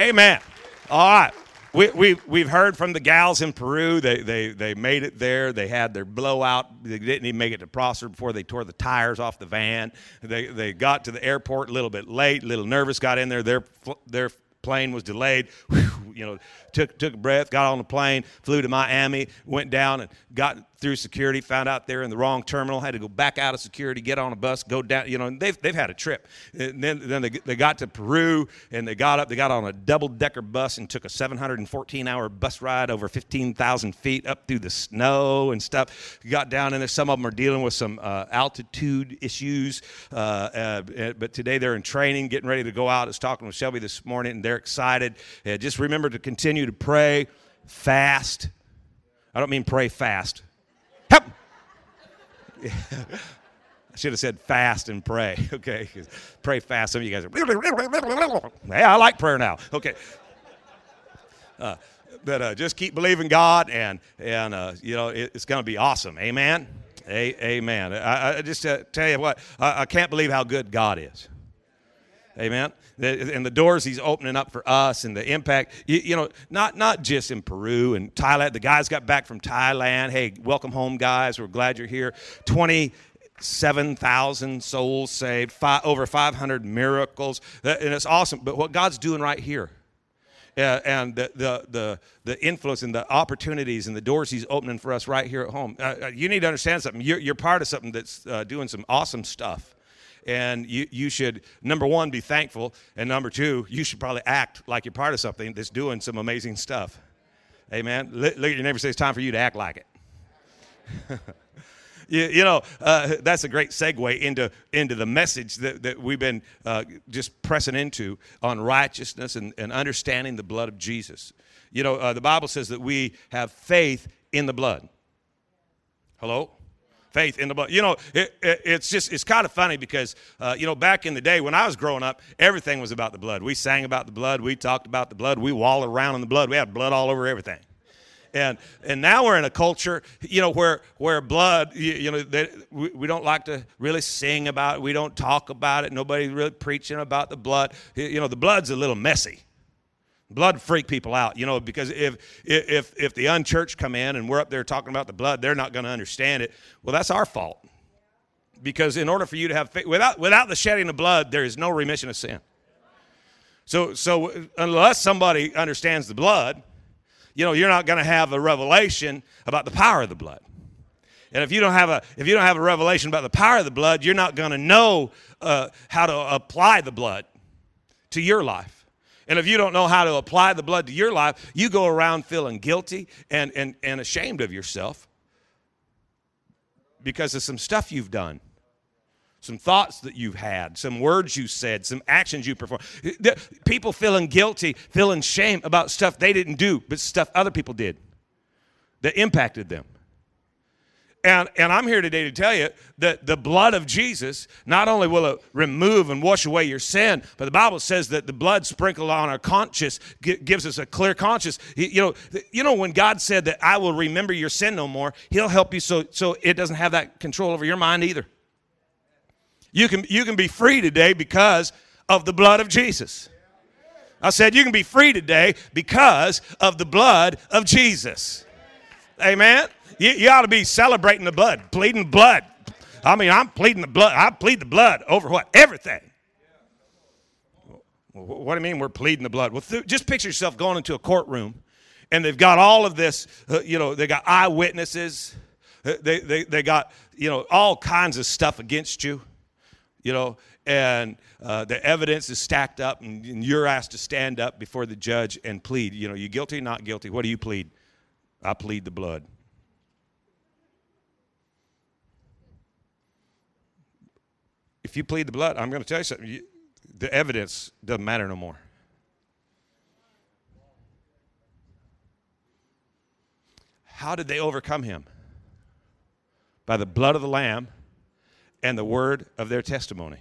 Amen. All right. We, we, we've heard from the gals in Peru. They, they, they made it there. They had their blowout. They didn't even make it to Prosser before they tore the tires off the van. They, they got to the airport a little bit late, a little nervous, got in there. Their, their plane was delayed. Whew, you know, took, took a breath, got on the plane, flew to Miami, went down and got through security, found out they're in the wrong terminal, had to go back out of security, get on a bus, go down. You know, they've, they've had a trip. And then, then they, they got to Peru and they got up, they got on a double decker bus and took a 714 hour bus ride over 15,000 feet up through the snow and stuff. Got down in there. Some of them are dealing with some uh, altitude issues. Uh, uh, but today they're in training, getting ready to go out. I was talking with Shelby this morning and they're excited. just remember to continue to pray, fast. I don't mean pray fast. Help! I should have said fast and pray. Okay, pray fast. Some of you guys are. I like prayer now. Okay. Uh, but uh, just keep believing God, and and uh, you know it, it's going to be awesome. Amen. A- amen. I, I just uh, tell you what, I, I can't believe how good God is. Amen. And the doors he's opening up for us and the impact, you, you, know, not, not just in Peru and Thailand. The guys got back from Thailand. Hey, welcome home, guys. We're glad you're here. 27,000 souls saved, five, over 500 miracles. And it's awesome. But what God's doing right here, uh, and the, the, the, the influence and the opportunities and the doors he's opening for us right here at home. Uh, uh you need to understand something. You're, you're part of something that's uh, doing some awesome stuff and you, you should number one be thankful and number two you should probably act like you're part of something that's doing some amazing stuff. Amen. Look at your neighbor say it's time for you to act like it. You, you, know uh, that's a great segue into into the message that, that we've been uh, just pressing into on righteousness and, and understanding the blood of jesus. You know uh, the bible says that we have faith in the blood. Hello faith in the blood. You know, it, it, it's just, it's kind of funny because, uh, you know, back in the day when I was growing up, everything was about the blood. We sang about the blood. We talked about the blood. We walled around in the blood. We had blood all over everything. And, and now we're in a culture, you know, where, where blood, you, you know, they, we, we don't like to really sing about it. We don't talk about it. Nobody really preaching about the blood. You know, the blood's a little messy. Blood freak people out, you know, because if if if the unchurched come in and we're up there talking about the blood, they're not going to understand it. Well, that's our fault. Because in order for you to have faith, without without the shedding of blood, there is no remission of sin. So so unless somebody understands the blood, you know, you're not going to have a revelation about the power of the blood. And if you don't have a if you don't have a revelation about the power of the blood, you're not going to know uh, how to apply the blood to your life. And if you don't know how to apply the blood to your life, you go around feeling guilty and, and, and ashamed of yourself because of some stuff you've done, some thoughts that you've had, some words you said, some actions you performed. People feeling guilty, feeling shame about stuff they didn't do, but stuff other people did that impacted them. And, and I'm here today to tell you that the blood of Jesus not only will it remove and wash away your sin, but the Bible says that the blood sprinkled on our conscience gives us a clear conscience. You know, you know when God said that I will remember your sin no more, He'll help you so, so it doesn't have that control over your mind either. You can, you can be free today because of the blood of Jesus. I said you can be free today because of the blood of Jesus. Amen. You, you ought to be celebrating the blood, pleading blood. I mean, I'm pleading the blood. I plead the blood over what? Everything. What do you mean we're pleading the blood? Well, th- just picture yourself going into a courtroom and they've got all of this, uh, you know, they got eyewitnesses. Uh, they, they, they got, you know, all kinds of stuff against you, you know, and uh, the evidence is stacked up and, and you're asked to stand up before the judge and plead. You know, you guilty, not guilty? What do you plead? I plead the blood. If you plead the blood, I'm going to tell you something. You, the evidence doesn't matter no more. How did they overcome him? By the blood of the Lamb and the word of their testimony.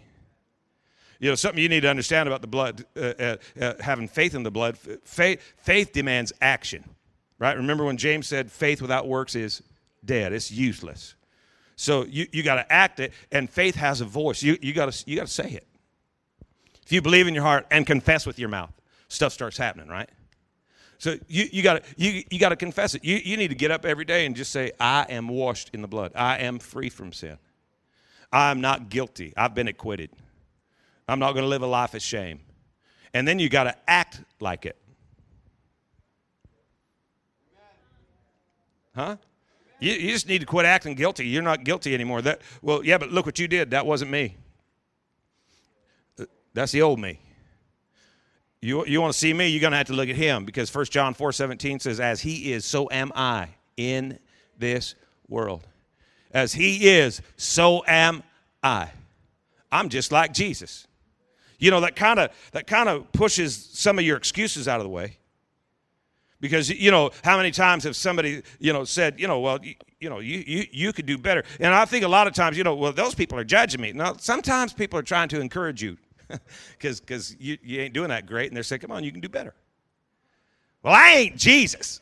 You know, something you need to understand about the blood, uh, uh, uh, having faith in the blood, faith, faith demands action, right? Remember when James said faith without works is dead, it's useless. So you, you got to act it, and faith has a voice. You, you got you to say it. If you believe in your heart and confess with your mouth. stuff starts happening, right? So you, you gotta you, you gotta confess it. You, you need to get up every day and just say, I am washed in the blood. I am free from sin. I'm not guilty. I've been acquitted. I'm not going to live a life of shame. And then you got to act like it. Huh? You, you just need to quit acting guilty. You're not guilty anymore. That well, yeah, but look what you did. That wasn't me. Uh, that's the old me. You, you want to see me, you're going to have to look at him because 1 John 4 17 says, As he is, so am I in this world. As he is, so am I. I'm just like Jesus. You know, that kind of that kind of pushes some of your excuses out of the way. Because you know, how many times have somebody, you know, said, you know, well, you, you know, you, you you could do better. And I think a lot of times, you know, well, those people are judging me. Now, sometimes people are trying to encourage you because because you, you ain't doing that great, and they're saying, "Come on, you can do better." Well, I ain't Jesus.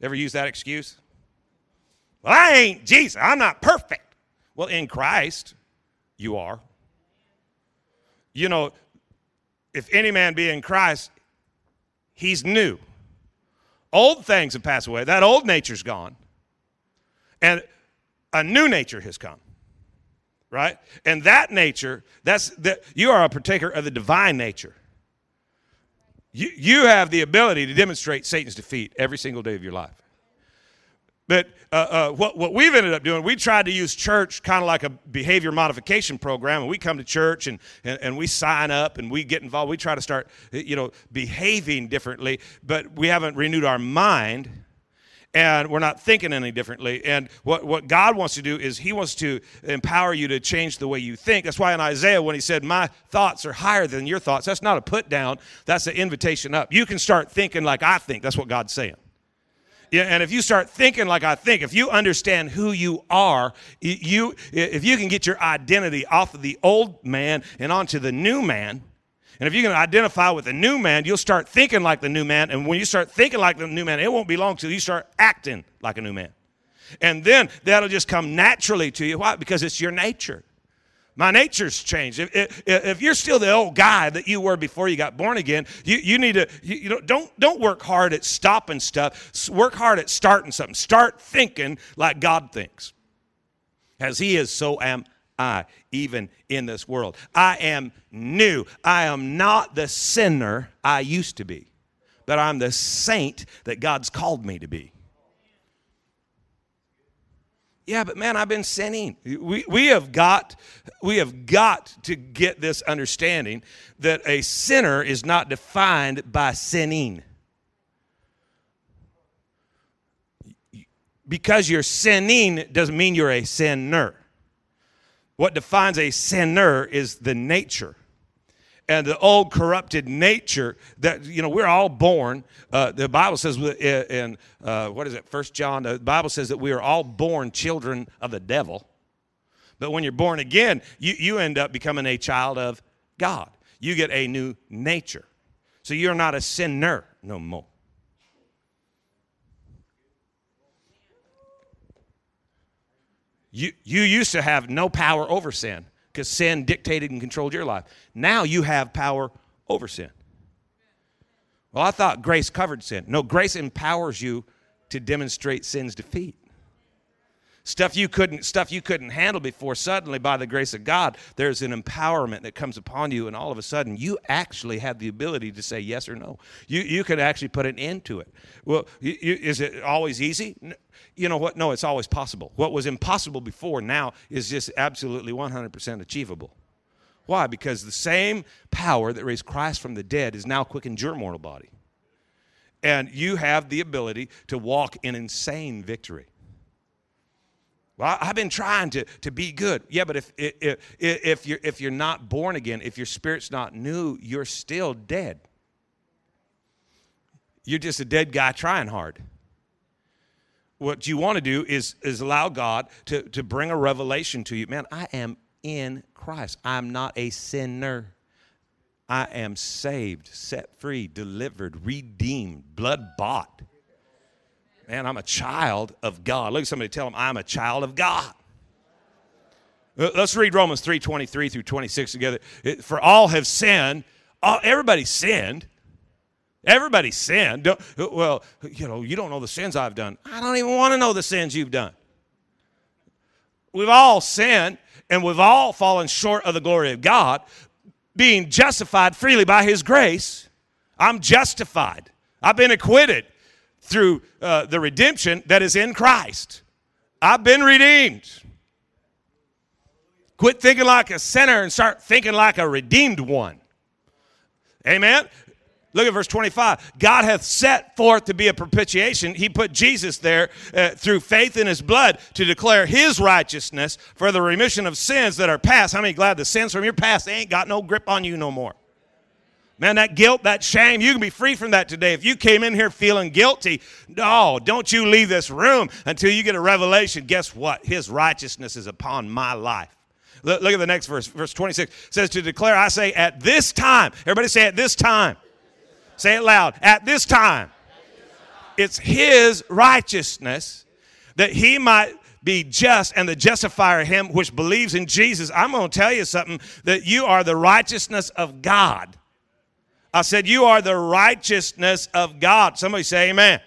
Ever use that excuse? Well, I ain't Jesus. I'm not perfect. Well, in Christ, you are. You know, if any man be in Christ, he's new. Old things have passed away. That old nature's gone. And a new nature has come right? And that nature, that's that you are a partaker of the divine nature. You, you have the ability to demonstrate Satan's defeat every single day of your life. But uh, uh, what, what we've ended up doing, we tried to use church kind of like a behavior modification program. And we come to church and, and, and we sign up and we get involved. We try to start, you know, behaving differently, but we haven't renewed our mind and we're not thinking any differently. And what, what God wants to do is He wants to empower you to change the way you think. That's why in Isaiah, when He said, My thoughts are higher than your thoughts, that's not a put down, that's an invitation up. You can start thinking like I think. That's what God's saying. Yeah, and if you start thinking like I think, if you understand who you are, you if you can get your identity off of the old man and onto the new man, and if you can identify with the new man, you'll start thinking like the new man. And when you start thinking like the new man, it won't be long till you start acting like a new man. And then that'll just come naturally to you. Why? Because it's your nature. My nature's changed. If, if, if, you're still the old guy that you were before you got born again, you, you need to, you, you know, don't, don't work hard at stopping stuff. Work hard at starting something. Start thinking like God thinks. As He is, so am I, even in this world. I am new. I am not the sinner I used to be, but I'm the saint that God's called me to be. Yeah, but man, I've been sinning. We, we have got we have got to get this understanding that a sinner is not defined by sinning. Because you're sinning doesn't mean you're a sinner. What defines a sinner is the nature. And the old corrupted nature that, you know, we're all born. Uh, the Bible says in, uh, what is it, First John, the Bible says that we are all born children of the devil. But when you're born again, you, you end up becoming a child of God. You get a new nature. So you're not a sinner no more. You, you used to have no power over sin because sin dictated and controlled your life. Now you have power over sin. Well, I thought grace covered sin. No, grace empowers you to demonstrate sin's defeat stuff you couldn't stuff you couldn't handle before suddenly by the grace of god there's an empowerment that comes upon you and all of a sudden you actually have the ability to say yes or no. You you can actually put an end to it. Well you, is it always easy? You know what? No it's always possible. What was impossible before now is just absolutely 100% achievable. Why? Because the same power that raised christ from the dead is now quickened your mortal body. And you have the ability to walk in insane victory well, I've been trying to, to be good. Yeah, but if, if, if, you're, if you're not born again, if your spirit's not new, you're still dead. You're just a dead guy trying hard. What you want to do is, is allow God to, to bring a revelation to you. Man, I am in Christ. I'm not a sinner. I am saved, set free, delivered, redeemed, blood bought man, I'm a child of God. Look at somebody tell them, I'm a child of God. Let's read Romans 3 23 through 26 together. For all have sinned, all, everybody sinned. Everybody sinned. Don't, well, you know, you don't know the sins I've done. I don't even want to know the sins you've done. We've all sinned and we've all fallen short of the glory of God, being justified freely by His grace. I'm justified. I've been acquitted through uh, the redemption that is in Christ. I've been redeemed. Quit thinking like a sinner and start thinking like a redeemed one. Amen. Look at verse 25. God hath set forth to be a propitiation. He put Jesus there uh, through faith in his blood to declare his righteousness for the remission of sins that are past. How many glad the sins from your past ain't got no grip on you no more? Man, that guilt, that shame, you can be free from that today. If you came in here feeling guilty, no, don't you leave this room until you get a revelation. Guess what? His righteousness is upon my life. Look, look at the next verse. Verse 26 says, To declare, I say, at this time. Everybody say, at this time. Say it loud. At this time. It's his righteousness that he might be just and the justifier of him which believes in Jesus. I'm going to tell you something that you are the righteousness of God. I said, You are the righteousness of God. Somebody say, Amen.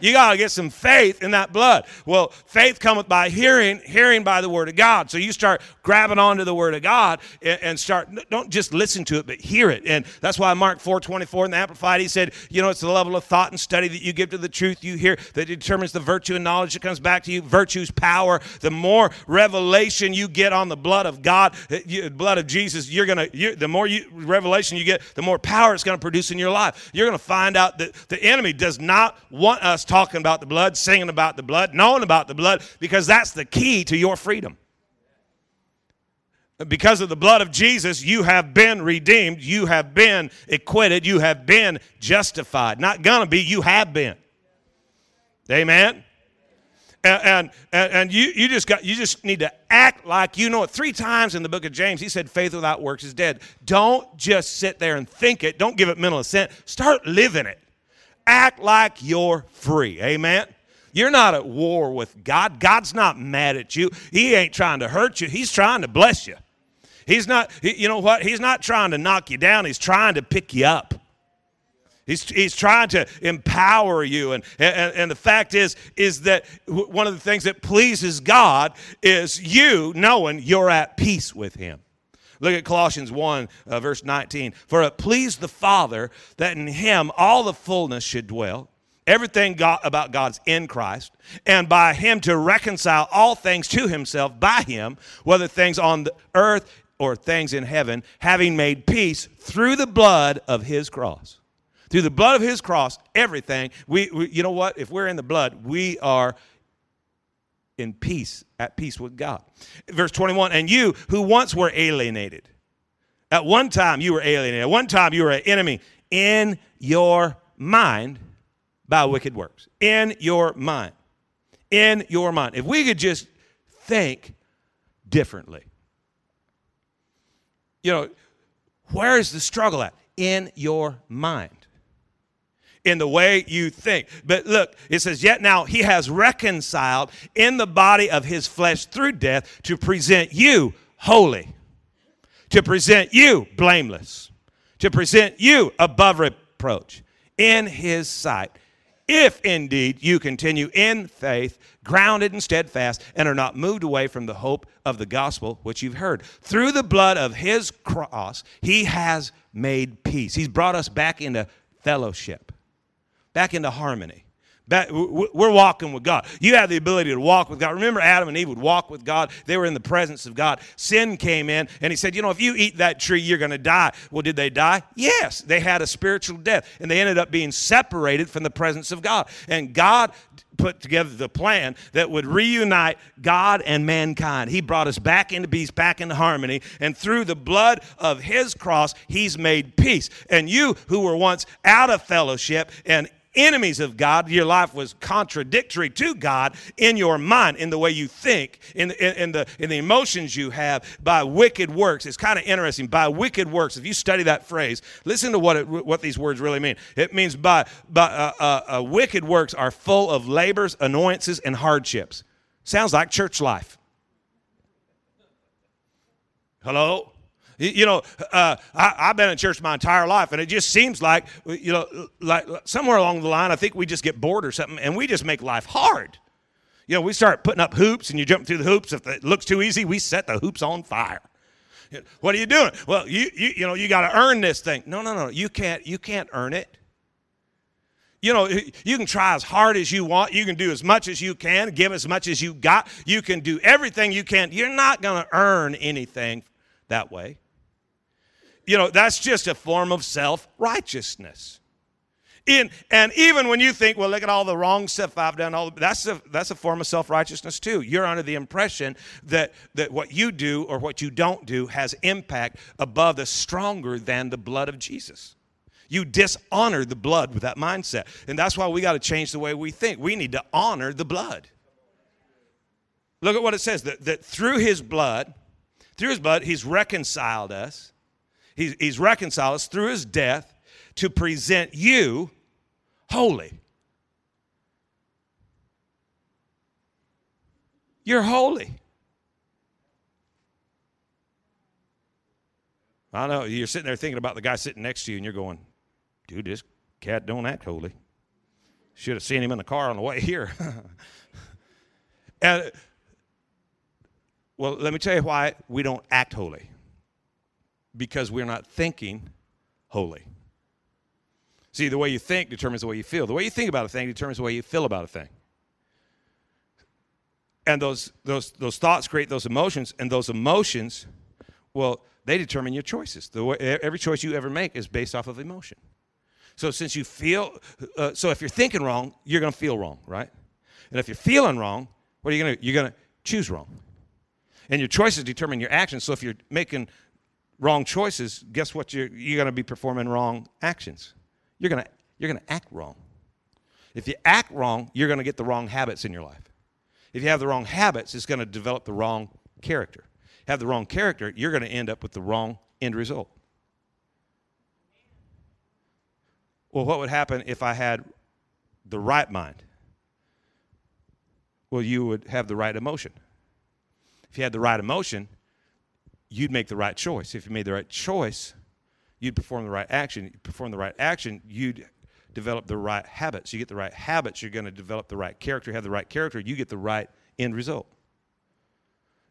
You got to get some faith in that blood. Well, faith cometh by hearing, hearing by the word of God. So you start grabbing onto the word of God and, and start, don't just listen to it, but hear it. And that's why Mark 4 24 in the Amplified, he said, you know, it's the level of thought and study that you give to the truth you hear that determines the virtue and knowledge that comes back to you. Virtue's power. The more revelation you get on the blood of God, eh, you, blood of Jesus, you're going to, the more you, revelation you get, the more power it's going to produce in your life. You're going to find out that the enemy does not want us talking about the blood, singing about the blood, knowing about the blood, because that's the key to your freedom. Because of the blood of Jesus, you have been redeemed, you have been acquitted, you have been justified. Not gonna be, you have been. Amen. And, and, and you, you just got you just need to act like you know it. Three times in the book of James, he said, faith without works is dead. Don't just sit there and think it. Don't give it mental assent. Start living it act like you're free. Amen. You're not at war with God. God's not mad at you. He ain't trying to hurt you. He's trying to bless you. He's not, you know what? He's not trying to knock you down. He's trying to pick you up. He's, he's trying to empower you. And, and, and the fact is, is that one of the things that pleases God is you knowing you're at peace with Him. Look at Colossians 1, uh, verse 19. For it pleased the Father that in him all the fullness should dwell. Everything God, about God's in Christ, and by him to reconcile all things to himself by him, whether things on the earth or things in heaven, having made peace through the blood of his cross. Through the blood of his cross, everything, we, we you know what? If we're in the blood, we are in peace, at peace with God. Verse 21 And you who once were alienated, at one time you were alienated, at one time you were an enemy in your mind by wicked works. In your mind. In your mind. If we could just think differently. You know, where is the struggle at? In your mind in the way you think. But look, it says, Yet now he has reconciled in the body of his flesh through death to present you holy, to present you blameless, to present you above reproach in his sight. If indeed you continue in faith, grounded and steadfast, and are not moved away from the hope of the gospel which you've heard. Through the blood of his cross, he has made peace. He's brought us back into fellowship back into harmony. Back, we're walking with God. You have the ability to walk with God. Remember, Adam and Eve would walk with God. They were in the presence of God. Sin came in, and He said, You know, if you eat that tree, you're going to die. Well, did they die? Yes. They had a spiritual death, and they ended up being separated from the presence of God. And God put together the plan that would reunite God and mankind. He brought us back into peace, back into harmony, and through the blood of His cross, He's made peace. And you who were once out of fellowship and enemies of God. Your life was contradictory to God in your mind, in the way you think, in, in, in the, in the emotions you have by wicked works. It's kind of interesting. By wicked works, if you study that phrase, listen to what, it, what these words really mean. It means by, by uh, uh, uh, wicked works are full of labors, annoyances, and hardships. Sounds like church life. Hello? You know, uh, I, have been in church my entire life, and it just seems like, you know, like somewhere along the line, I think we just get bored or something, and we just make life hard. You know, we start putting up hoops, and you jump through the hoops. If it looks too easy, we set the hoops on fire. What are you doing? Well, you you, you know, you got to earn this thing. No, no, no. You can't. You can't earn it. You know, you can try as hard as you want. You can do as much as you can, give as much as you got. You can do everything you can. You're not going to earn anything that way. You know, that's just a form of self righteousness. In, and even when you think, well, look at all the wrong stuff I've done, all that's a that's a form of self righteousness too. You're under the impression that that what you do or what you don't do has impact above the stronger than the blood of Jesus. You dishonor the blood with that mindset. And that's why we got to change the way we think. We need to honor the blood. Look at what it says that, that through his blood, through his blood, he's reconciled us. He's, he's reconciled us through his death to present you holy. You're holy. I know you're sitting there thinking about the guy sitting next to you, and you're going, dude, this cat don't act holy. Should have seen him in the car on the way here. and, well, let me tell you why we don't act holy. Because we're not thinking holy. See, the way you think determines the way you feel. The way you think about a thing determines the way you feel about a thing. And those, those, those thoughts create those emotions, and those emotions, well, they determine your choices. The way, every choice you ever make is based off of emotion. So since you feel, uh, so if you're thinking wrong, you're going to feel wrong, right? And if you're feeling wrong, what are you going to? You're going to choose wrong. And your choices determine your actions. So if you're making wrong choices, guess what? You're, you're going to be performing wrong actions. You're going to you're going to act wrong. If you act wrong, you're going to get the wrong habits in your life. If you have the wrong habits, it's going to develop the wrong character. Have the wrong character, you're going to end up with the wrong end result. Well, what would happen if I had the right mind? Well, you would have the right emotion. If you had the right emotion, you'd make the right choice. If you made the right choice, you'd perform the right action. You perform the right action, you'd develop the right habits. You get the right habits, you're going to develop the right character. Have the right character, you get the right end result.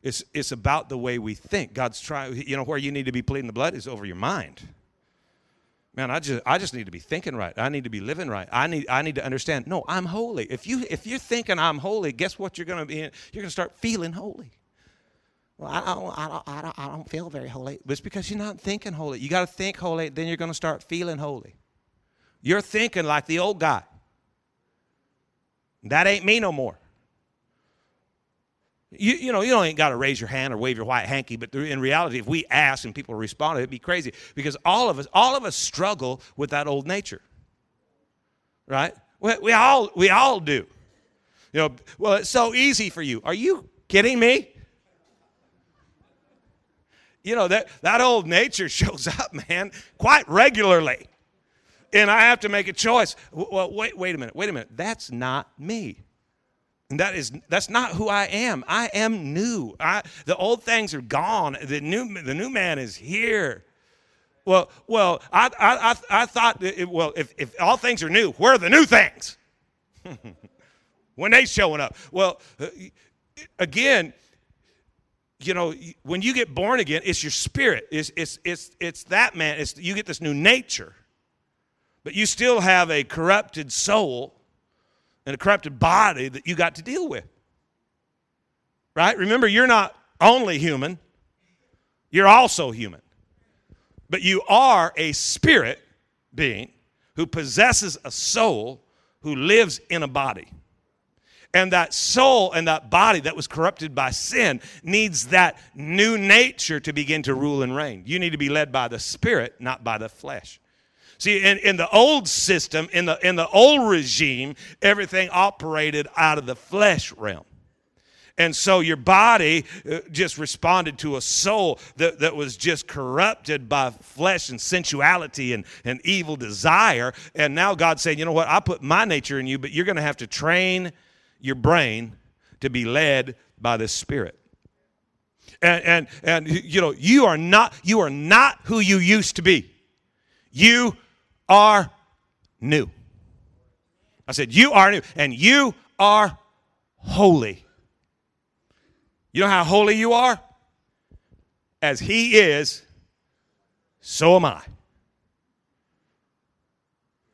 It's, it's about the way we think. God's trying, you know, where you need to be pleading the blood is over your mind man i just i just need to be thinking right i need to be living right i need i need to understand no i'm holy if you if you're thinking i'm holy guess what you're going to be in? you're going to start feeling holy well I don't, I, don't, I, don't, I don't feel very holy but it's because you're not thinking holy you got to think holy then you're going to start feeling holy you're thinking like the old guy that ain't me no more you, you know, you don't ain't got to raise your hand or wave your white hanky, but in reality, if we ask and people respond, it'd be crazy because all of us, all of us struggle with that old nature, right? We, we all, we all do. You know, well, it's so easy for you. Are you kidding me? You know that that old nature shows up, man, quite regularly, and I have to make a choice. Well, wait, wait a minute, wait a minute. That's not me. And that is that's not who I am. I am new. I, the old things are gone. The new the new man is here. Well, well, I I I, I thought it, well if if all things are new, where are the new things? when they showing up? Well, uh, again, you know, when you get born again, it's your spirit. It's it's it's it's that man. It's you get this new nature, but you still have a corrupted soul and a corrupted body that you got to deal with. Right? Remember, you're not only human, you're also human. But you are a spirit being who possesses a soul who lives in a body. And that soul and that body that was corrupted by sin needs that new nature to begin to rule and reign. You need to be led by the Spirit, not by the flesh. See, in, in the old system, in the, in the old regime, everything operated out of the flesh realm. And so your body uh, just responded to a soul that, that was just corrupted by flesh and sensuality and, and evil desire. And now God's saying, you know what? I put my nature in you, but you're going to have to train your brain to be led by the Spirit. And, and, and you know, you are not, you are not who you used to be. You are new. I said, you are new. And you are holy. You know how holy you are? As he is, so am I.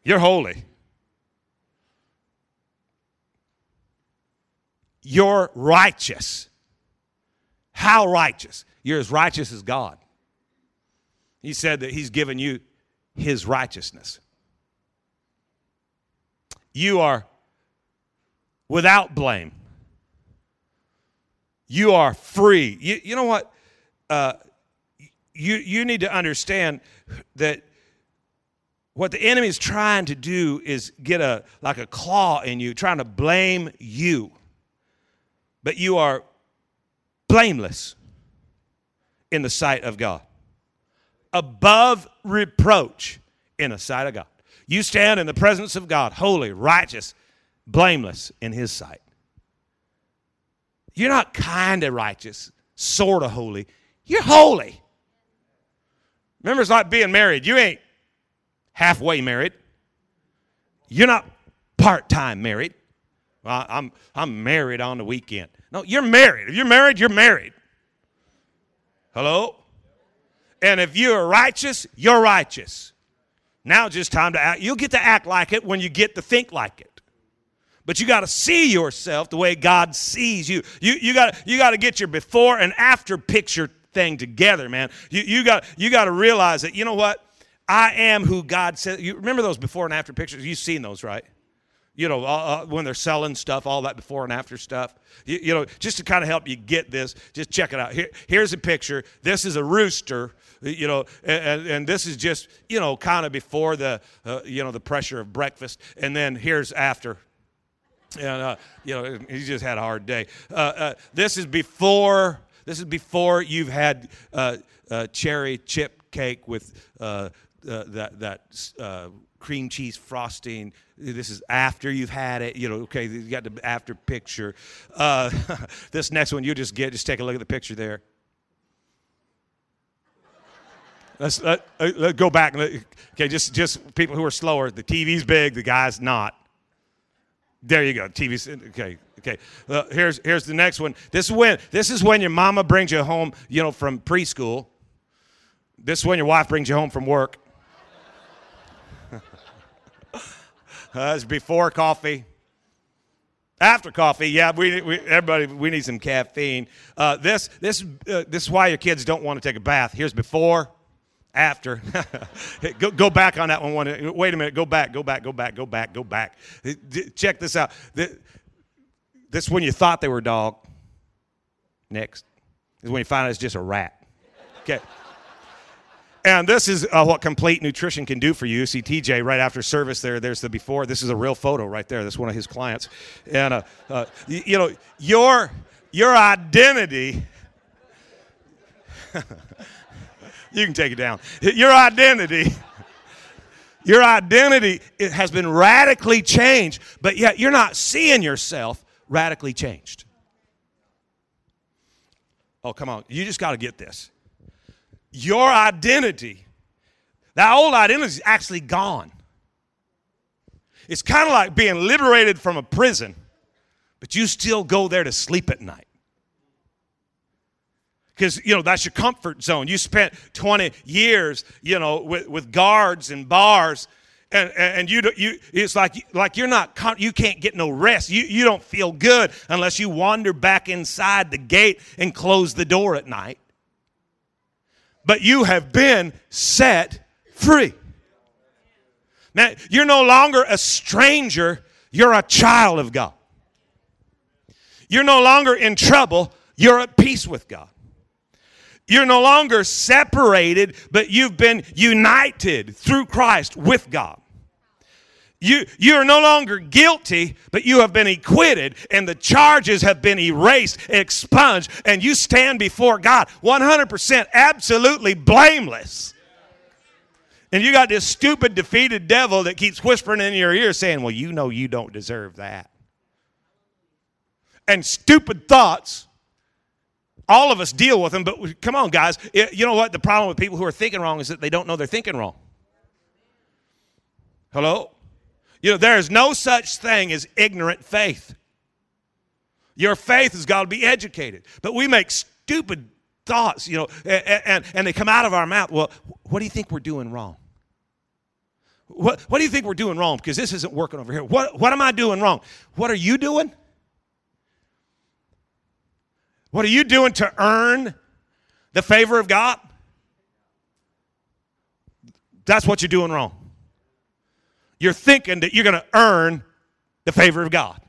You're holy. You're righteous. How righteous? You're as righteous as God. He said that He's given you His righteousness. You are without blame. You are free. You, you know what? Uh, you, you need to understand that what the enemy is trying to do is get a like a claw in you, trying to blame you. But you are blameless in the sight of God, above reproach in the sight of God. You stand in the presence of God, holy, righteous, blameless in His sight. You're not kind of righteous, sort of holy. You're holy. Remember, it's like being married. You ain't halfway married. You're not part time married. I'm, I'm married on the weekend. No, you're married. If you're married, you're married. Hello? And if you're righteous, you're righteous. Now just time to act. You'll get to act like it when you get to think like it. But you got to see yourself the way God sees you. You, you got you got to get your before and after picture thing together, man. You, you got you got to realize that you know what I am who God said. You remember those before and after pictures? You've seen those, right? You know, uh, uh, when they're selling stuff, all that before and after stuff. You, you know, just to kind of help you get this, just check it out. Here, here's a picture. This is a rooster. You know, and, and this is just you know kind of before the uh, you know the pressure of breakfast, and then here's after and uh, you know he just had a hard day. Uh, uh, this is before. This is before you've had cherry chip cake with that that cream cheese frosting. This is after you've had it. You know, okay, you got the after picture. this next one you just get. Just take a look at the picture there. Let's let, let go back. Okay, just just people who are slower. The TV's big. The guy's not. There you go. TV. Okay. Okay. Uh, here's here's the next one. This is when this is when your mama brings you home. You know, from preschool. This is when your wife brings you home from work. That's before coffee. After coffee, yeah, we, we everybody we need some caffeine. Uh, this this uh, this is why your kids don't want to take a bath. Here's before after. go, go back on that one, one. Wait a minute. Go back, go back, go back, go back, go back. Check this out. This is when you thought they were dog. Next is when you find out it's just a rat. Okay. And this is uh, what complete nutrition can do for you. See TJ right after service there. There's the before. This is a real photo right there. That's one of his clients. And uh, uh, you, know your your identity You can take it down. Your identity. Your identity it has been radically changed, but yet you're not seeing yourself radically changed. Oh, come on. You just got to get this. Your identity, that old identity is actually gone. It's kind of like being liberated from a prison, but you still go there to sleep at night. Because you know that's your comfort zone. You spent 20 years you know with, with guards and bars and, and you, you it's like like you're not you can't get no rest. You, you don't feel good unless you wander back inside the gate and close the door at night but you have been set free. Now you're no longer a stranger you're a child of god. You're no longer in trouble you're at peace with god. You're no longer separated, but you've been united through Christ with God. You, you are no longer guilty, but you have been acquitted, and the charges have been erased, expunged, and you stand before God 100% absolutely blameless. And you got this stupid, defeated devil that keeps whispering in your ear saying, Well, you know you don't deserve that. And stupid thoughts All of us deal with them, but come on, guys. You know what? The problem with people who are thinking wrong is that they don't know they're thinking wrong. Hello? You know, there is no such thing as ignorant faith. Your faith has got to be educated. But we make stupid thoughts, you know, and, and, and they come out of our mouth. Well, what do you think we're doing wrong? What, what do you think we're doing wrong? Because this isn't working over here. What, what am I doing wrong? What are you doing? What are you doing to earn the favor of God? That's what you're doing wrong. You're thinking that you're going to earn the favor of God.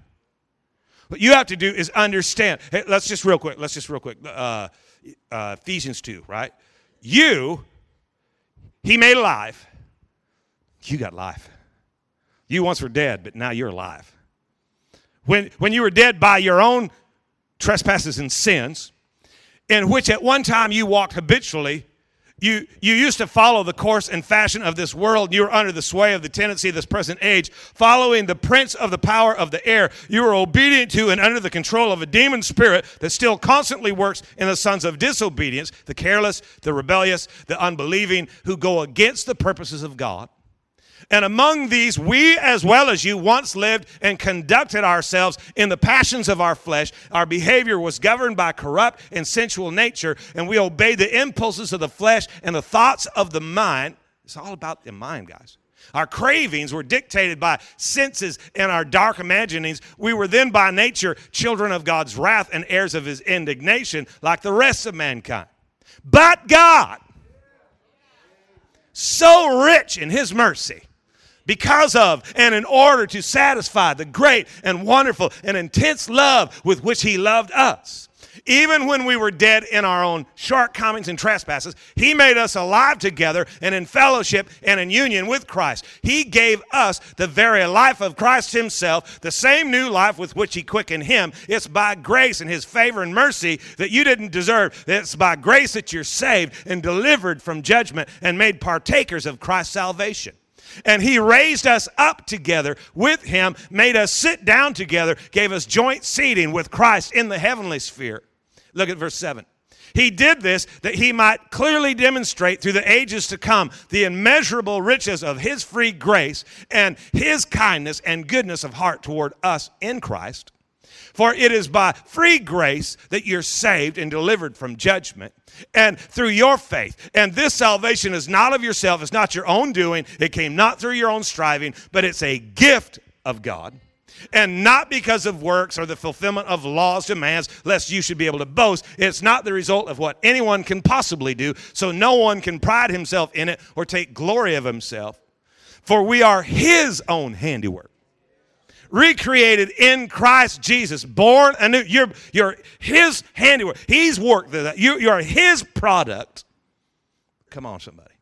What you have to do is understand. Hey, let's just real quick. Let's just real quick. Uh, uh, Ephesians 2, right? You, he made alive. You got life. You once were dead, but now you're alive. When, when you were dead by your own trespasses and sins, in which at one time you walked habitually, you, you used to follow the course and fashion of this world. You were under the sway of the tendency of this present age, following the prince of the power of the air. You were obedient to and under the control of a demon spirit that still constantly works in the sons of disobedience, the careless, the rebellious, the unbelieving, who go against the purposes of God. And among these, we as well as you once lived and conducted ourselves in the passions of our flesh. Our behavior was governed by corrupt and sensual nature, and we obeyed the impulses of the flesh and the thoughts of the mind. It's all about the mind, guys. Our cravings were dictated by senses and our dark imaginings. We were then by nature children of God's wrath and heirs of his indignation, like the rest of mankind. But God, so rich in his mercy, because of and in order to satisfy the great and wonderful and intense love with which he loved us. Even when we were dead in our own shortcomings and trespasses, he made us alive together and in fellowship and in union with Christ. He gave us the very life of Christ himself, the same new life with which he quickened him. It's by grace and his favor and mercy that you didn't deserve. It's by grace that you're saved and delivered from judgment and made partakers of Christ's salvation. And he raised us up together with him, made us sit down together, gave us joint seating with Christ in the heavenly sphere. Look at verse 7. He did this that he might clearly demonstrate through the ages to come the immeasurable riches of his free grace and his kindness and goodness of heart toward us in Christ. For it is by free grace that you're saved and delivered from judgment, and through your faith. And this salvation is not of yourself, it's not your own doing, it came not through your own striving, but it's a gift of God. And not because of works or the fulfillment of law's demands, lest you should be able to boast. It's not the result of what anyone can possibly do, so no one can pride himself in it or take glory of himself. For we are his own handiwork recreated in Christ Jesus, born anew. You're, you're His handiwork. He's worked that. You, you're His product. Come on, somebody.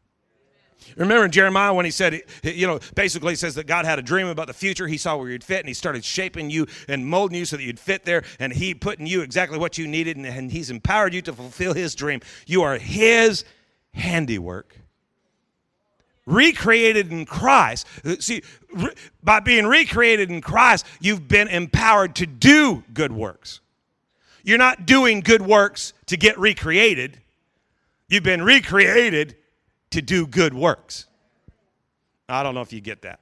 Remember in Jeremiah when he said, you know, basically he says that God had a dream about the future. He saw where you'd fit and he started shaping you and molding you so that you'd fit there and he put in you exactly what you needed and he's empowered you to fulfill his dream. You are his handiwork recreated in Christ. Uh, see, re- by being recreated in Christ, you've been empowered to do good works. You're not doing good works to get recreated, you've been recreated to do good works. I don't know if you get that.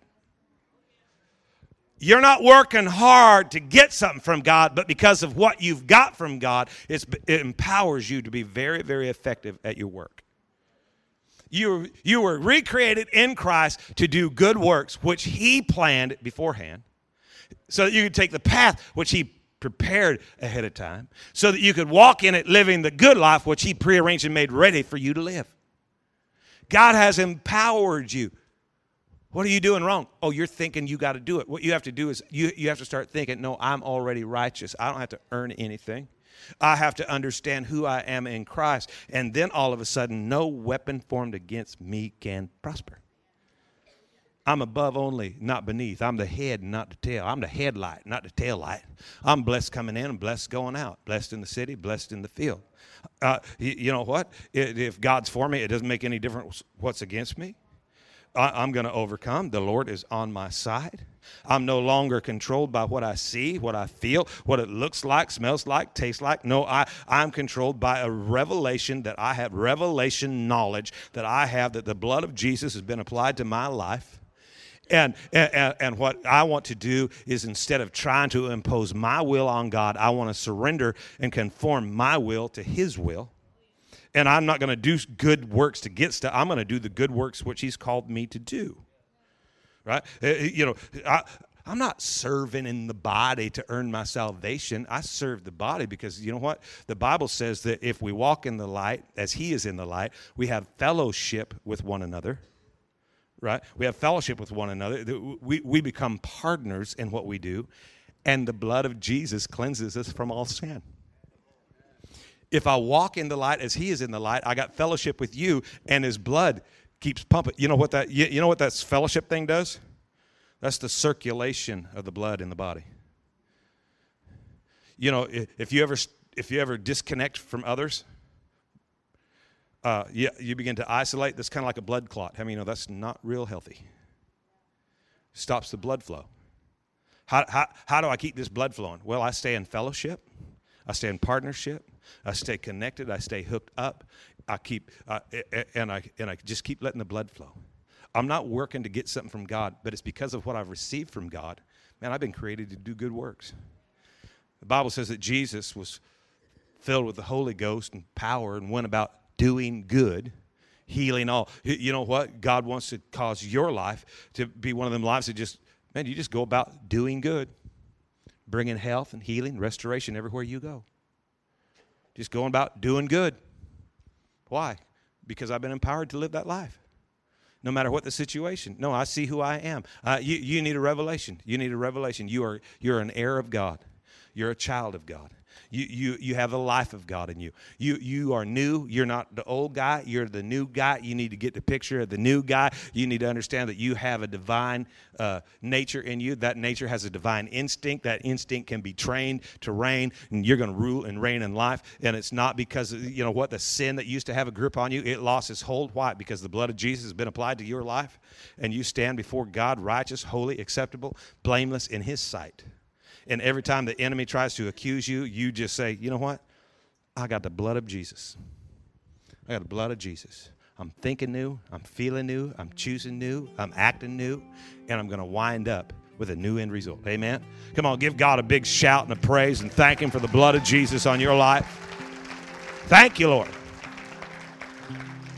You're not working hard to get something from God, but because of what you've got from God, it empowers you to be very, very effective at your work. You, you were recreated in Christ to do good works, which He planned beforehand, so that you could take the path which He prepared ahead of time, so that you could walk in it living the good life which He prearranged and made ready for you to live. God has empowered you. What are you doing wrong? Oh, you're thinking you got to do it. What you have to do is you, you have to start thinking, no, I'm already righteous. I don't have to earn anything. I have to understand who I am in Christ. And then all of a sudden, no weapon formed against me can prosper. I'm above only, not beneath. I'm the head, not the tail. I'm the headlight, not the tail light. I'm blessed coming in and blessed going out. Blessed in the city, blessed in the field. Uh, you, you, know what? If God's for me, it doesn't make any difference what's against me. I, I'm going to overcome. The Lord is on my side. I'm no longer controlled by what I see, what I feel, what it looks like, smells like, tastes like. No, I, I'm controlled by a revelation that I have, revelation knowledge that I have that the blood of Jesus has been applied to my life. And, and, and what I want to do is instead of trying to impose my will on God, I want to surrender and conform my will to His will. And I'm not going to do good works to get stuff. I'm going to do the good works which He's called me to do right? Uh, uh, you know, I, I'm not serving in the body to earn my salvation. I serve the body because you know what? The Bible says that if we walk in the light as He is in the light, we have fellowship with one another. Right? We have fellowship with one another. We, we become partners in what we do, and the blood of Jesus cleanses us from all sin. If I walk in the light as He is in the light, I got fellowship with you, and His blood keeps pumping. You know what that you, you know what that fellowship thing does? That's the circulation of the blood in the body. You know, if you ever if you ever disconnect from others, uh, you, you begin to isolate. That's kind of like a blood clot. How I many you know that's not real healthy? Stops the blood flow. How, how, how do I keep this blood flowing? Well, I stay in fellowship. I stay in partnership. I stay connected. I stay hooked up. I keep uh, and I and I just keep letting the blood flow. I'm not working to get something from God, but it's because of what I've received from God. Man, I've been created to do good works. The Bible says that Jesus was filled with the Holy Ghost and power and went about doing good, healing all. You know what? God wants to cause your life to be one of them lives that just, man, you just go about doing good, bringing health and healing, restoration everywhere you go. Just going about doing good. Why? Because I've been empowered to live that life. No matter what the situation. No, I see who I am. Uh, you, you need a revelation. You need a revelation. You are, you're an heir of God. You're a child of God. You, you, you have the life of God in you. you. You are new. You're not the old guy. You're the new guy. You need to get the picture of the new guy. You need to understand that you have a divine uh, nature in you. That nature has a divine instinct. That instinct can be trained to reign, and you're going to rule and reign in life. And it's not because, you know what, the sin that used to have a grip on you, it lost its hold. Why? Because the blood of Jesus has been applied to your life, and you stand before God righteous, holy, acceptable, blameless in His sight. And every time the enemy tries to accuse you, you just say, you know what? I got the blood of Jesus. I got the blood of Jesus. I'm thinking new, I'm feeling new, I'm choosing new, I'm acting new, and I'm going to wind up with a new end result. Amen. Come on, give God a big shout and a praise and thank Him for the blood of Jesus on your life. Thank you, Lord.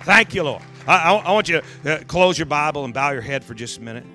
Thank you, Lord. I, I, I want you to uh, close your Bible and bow your head for just a minute.